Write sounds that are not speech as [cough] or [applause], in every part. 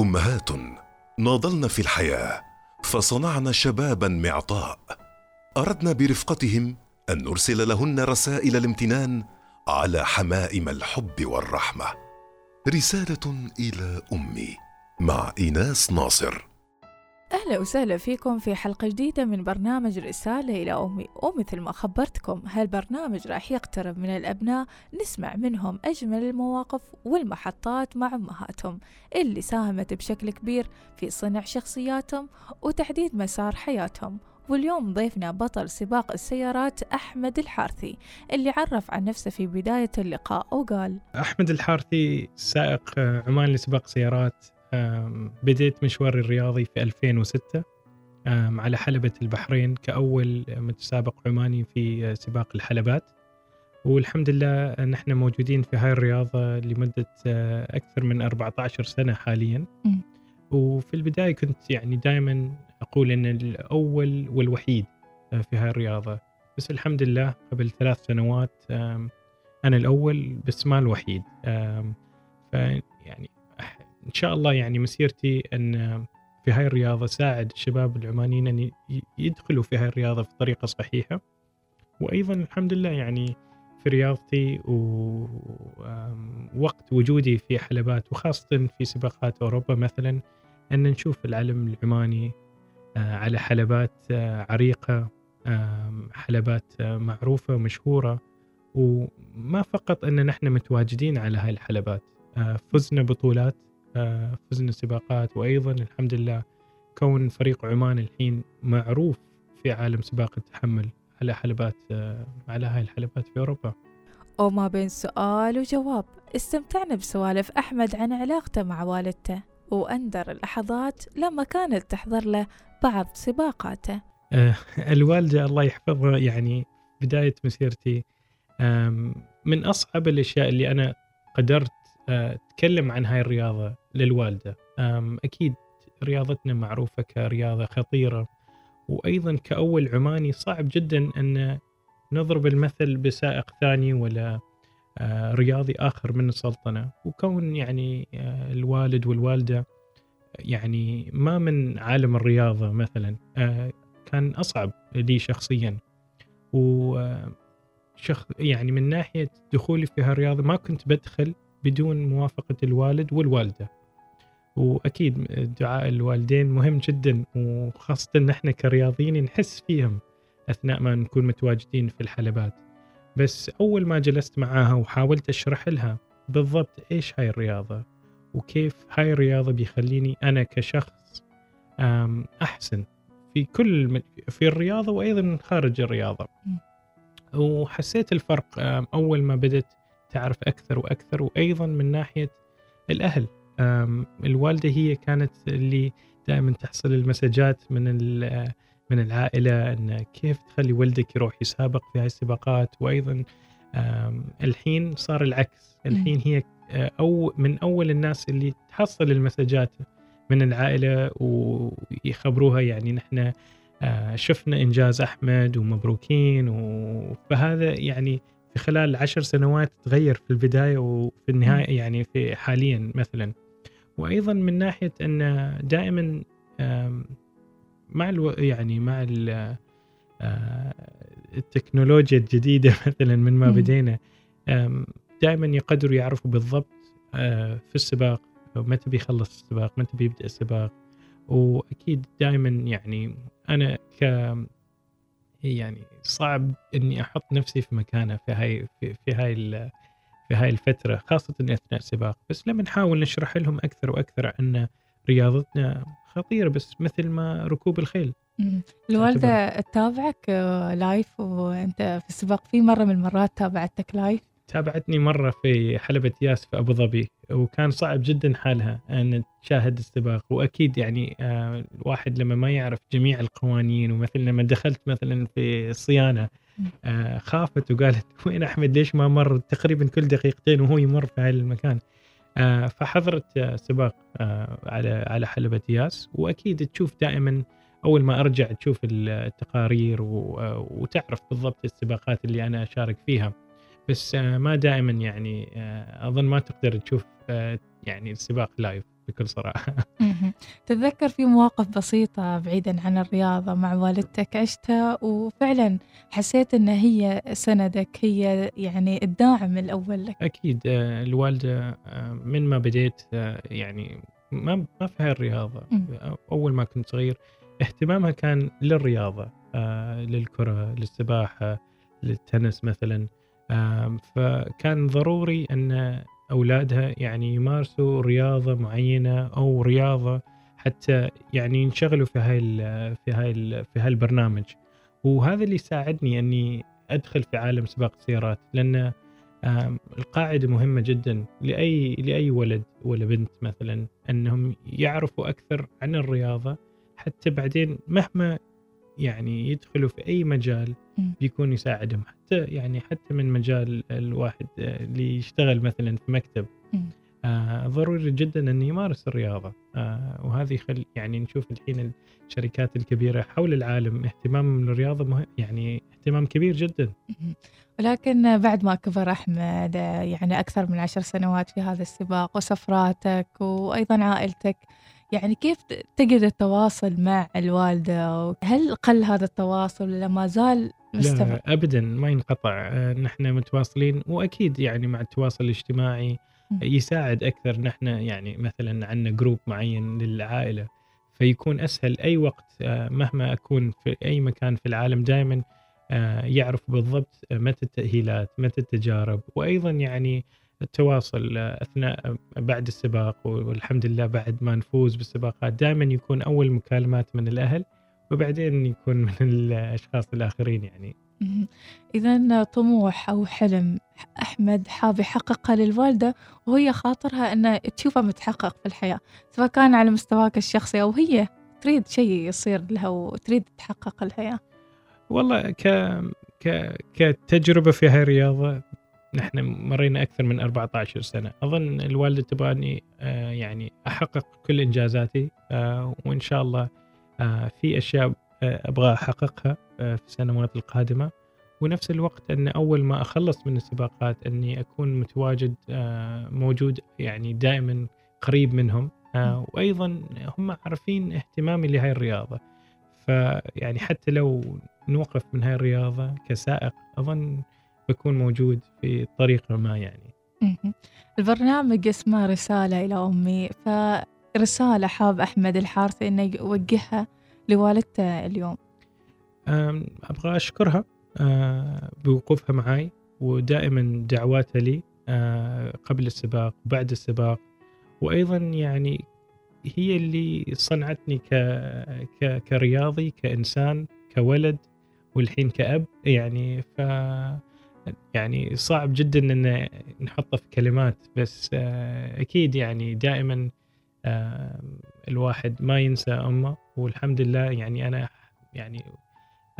أمهات ناضلن في الحياة فصنعن شبابا معطاء. أردنا برفقتهم أن نرسل لهن رسائل الامتنان على حمائم الحب والرحمة. رسالة إلى أمي مع إيناس ناصر. أهلا وسهلا فيكم في حلقة جديدة من برنامج رسالة إلى أمي. ومثل ما خبرتكم هالبرنامج راح يقترب من الأبناء نسمع منهم أجمل المواقف والمحطات مع أمهاتهم اللي ساهمت بشكل كبير في صنع شخصياتهم وتحديد مسار حياتهم. واليوم ضيفنا بطل سباق السيارات أحمد الحارثي اللي عرف عن نفسه في بداية اللقاء وقال أحمد الحارثي سائق عمان لسباق سيارات بديت مشواري الرياضي في 2006 على حلبة البحرين كأول متسابق عماني في سباق الحلبات. والحمد لله نحن موجودين في هاي الرياضة لمدة أكثر من 14 سنة حاليا. وفي البداية كنت يعني دائما أقول أن الأول والوحيد في هاي الرياضة. بس الحمد لله قبل ثلاث سنوات أنا الأول بس ما الوحيد. فيعني إن شاء الله يعني مسيرتي أن في هاي الرياضة ساعد الشباب العمانيين أن يدخلوا في هاي الرياضة في طريقه صحيحة. وأيضا الحمد لله يعني في رياضتي ووقت وجودي في حلبات وخاصة في سباقات أوروبا مثلا أن نشوف العلم العماني على حلبات عريقة حلبات معروفة ومشهوره وما فقط أن نحن متواجدين على هاي الحلبات فزنا بطولات. فزنا سباقات وأيضا الحمد لله كون فريق عمان الحين معروف في عالم سباق التحمل على حلبات على هاي الحلبات في أوروبا. وما بين سؤال وجواب استمتعنا بسوالف أحمد عن علاقته مع والدته وأندر اللحظات لما كانت تحضر له بعض سباقاته. الوالدة الله يحفظها يعني بداية مسيرتي من أصعب الأشياء اللي أنا قدرت اتكلم عن هاي الرياضة للوالدة. أكيد رياضتنا معروفة كرياضة خطيرة وأيضا كأول عماني صعب جدا أن نضرب المثل بسائق ثاني ولا رياضي آخر من السلطنة. وكون يعني الوالد والوالدة يعني ما من عالم الرياضة مثلا كان أصعب لي شخصيا. و يعني من ناحية دخولي في هالرياضه ما كنت بدخل بدون موافقة الوالد والوالدة. وأكيد دعاء الوالدين مهم جدا وخاصة نحن كرياضيين نحس فيهم أثناء ما نكون متواجدين في الحلبات. بس أول ما جلست معاها وحاولت أشرح لها بالضبط إيش هاي الرياضة وكيف هاي الرياضة بيخليني أنا كشخص أحسن في كل في الرياضة وأيضا خارج الرياضة. وحسيت الفرق أول ما بدت تعرف أكثر وأكثر وأيضا من ناحية الأهل. الوالدة هي كانت اللي دائما تحصل المسجات من من العائلة أن كيف تخلي ولدك يروح يسابق في هاي السباقات؟ وأيضا الحين صار العكس. الحين هي أو من أول الناس اللي تحصل المسجات من العائلة ويخبروها يعني نحن شفنا إنجاز أحمد ومبروكين فهذا يعني في خلال عشر سنوات تغير في البداية وفي النهاية يعني في حاليا مثلا. وأيضا من ناحية أن دائما مع ألو يعني مع التكنولوجيا الجديدة [laughs] مثلا من ما بدينا دائما يقدروا يعرفوا بالضبط في السباق متى بيخلص السباق متى بيبدأ السباق. وأكيد دائما يعني أنا ك يعني صعب إني أحط نفسي في مكانه في هاي في, في هاي في هاي الفترة خاصة أثناء السباق. بس لما نحاول نشرح لهم أكثر وأكثر ان رياضتنا خطيرة بس مثل ما ركوب الخيل. الوالده تتابعك live وأنت في السباق في مرة من المرات تابعتك live تابعتني مرة في حلبة ياس في أبو ظبي وكان صعب جدا حالها أن تشاهد السباق. وأكيد يعني آه الواحد لما ما يعرف جميع القوانين ومثل لما دخلت مثلا في الصيانة آه خافت وقالت [laughs] وين أحمد؟ ليش ما مر تقريبا كل دقيقتين وهو يمر في هذا المكان؟ آه فحضرت آه سباق آه على على حلبة ياس. وأكيد تشوف دائما أول ما أرجع تشوف التقارير وتعرف بالضبط السباقات اللي أنا أشارك فيها. بس ما دائما يعني أظن ما تقدر تشوف يعني السباق لايف بكل صراحة. [laughs] تتذكر في مواقف بسيطة بعيدا عن الرياضة مع والدتك؟ عشتها وفعلا حسيت إن هي سندك هي يعني الداعم الأول لك. أكيد آه، الوالدة آه، من ما بديت آه، يعني ما ما في هاي الرياضه. أول ما كنت صغير اهتمامها كان للرياضة آه، للكرة للسباحة للتنس مثلا. فكان ضروري أن أولادها يعني يمارسوا رياضة معينة أو رياضة حتى يعني ينشغلوا في هاي في هاي في هاي البرنامج. وهذا اللي ساعدني أني أدخل في عالم سباق السيارات لأن القاعدة مهمة جدا لأي لأي ولد ولا بنت مثلا أنهم يعرفوا أكثر عن الرياضة حتى بعدين مهما يعني يدخلوا في أي مجال. بيكون يساعدهم حتى يعني حتى من مجال الواحد اللي يشتغل مثلا في مكتب. آه ضروري جدا انه يمارس الرياضة آه وهذه يخل يعني نشوف الحين الشركات الكبيرة حول العالم اهتمامهم بالرياضه مهم يعني اهتمام كبير جدا. ولكن بعد ما كبر أحمد يعني أكثر من عشر سنوات في هذا السباق وسفراتك وأيضا عائلتك يعني كيف تجد التواصل مع الوالدة هل قل هذا التواصل ولا ما زال مستمر؟ لا ابدا ما ينقطع آه، نحن متواصلين وأكيد يعني مع التواصل الاجتماعي. يساعد أكثر نحن يعني مثلا عندنا جروب معين للعائلة فيكون أسهل أي وقت آه، مهما أكون في أي مكان في العالم دائما يعرف بالضبط متى التأهيلات متى التجارب وأيضا يعني التواصل أثناء بعد السباق والحمد لله بعد ما نفوز بالسباقات دائما يكون أول مكالمات من الأهل وبعدين يكون من الأشخاص الآخرين يعني. إذا طموح أو حلم أحمد حاب يحققها للوالدة وهي خاطرها أنه تشوفه متحقق في الحياة سواء كان على مستواك الشخصي أو هي تريد شيء يصير لها وتريد تحقق الحياة. والله ك ك كتجربة في هاي الرياضه نحن مرينا أكثر من 14 سنة. أظن الوالده تبغاني آه، يعني أحقق كل إنجازاتي آه، وإن شاء الله آه، في أشياء أبغى أحققها آه، في السنوات القادمة. ونفس الوقت أن أول ما أخلص من السباقات أني أكون متواجد موجود يعني دائما قريب منهم وأيضا هم عارفين اهتمامي لهي الرياضة. فيعني حتى لو نوقف من هاي الرياضة كسائق أظن بكون موجود في طريقة ما يعني. البرنامج اسمه رسالة إلى أمي فرسالة حاب أحمد الحارثي أنه يوجهها لوالدته اليوم. أم، أبغى أشكرها أه، بوقوفها معي ودائما دعواتها لي أه، قبل السباق وبعد السباق. وأيضا يعني هي اللي صنعتني ك... ك... كرياضي كإنسان كولد والحين كأب يعني. ف يعني صعب جدا إن نحطه في كلمات بس أه، أكيد يعني دائما أه، الواحد ما ينسى أمه والحمد لله يعني أنا يعني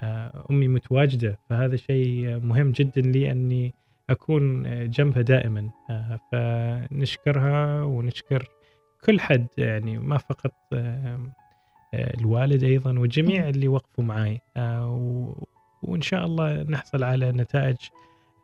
آه، أمي متواجدة فهذا شيء مهم جدا لي أني أكون جنبها دائما آه، فنشكرها ونشكر كل حد يعني ما فقط آه، آه، الوالد أيضا والجميع اللي وقفوا معي آه، وإن شاء الله نحصل على نتائج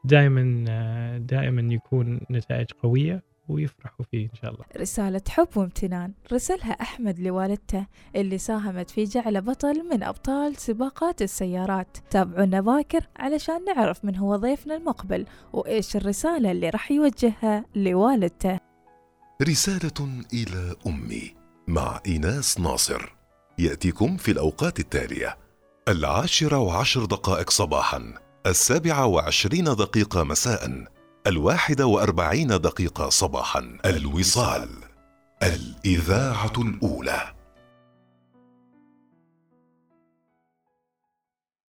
دائما دائما يكون نتائج قوية ويفرحوا فيه إن شاء الله. رسالة حب وامتنان. رسلها أحمد لوالدته اللي ساهمت في جعله بطل من أبطال سباقات السيارات. تابعونا باكر علشان نعرف من هو ضيفنا المقبل وإيش الرسالة اللي راح يوجهها لوالدته. رسالة إلى أمي مع إيناس ناصر. يأتيكم في الأوقات التالية العاشرة وعشر دقائق صباحا. السابعة وعشرين دقيقة مساء الواحدة وأربعين دقيقة صباحا الوصال الإذاعة الأولى.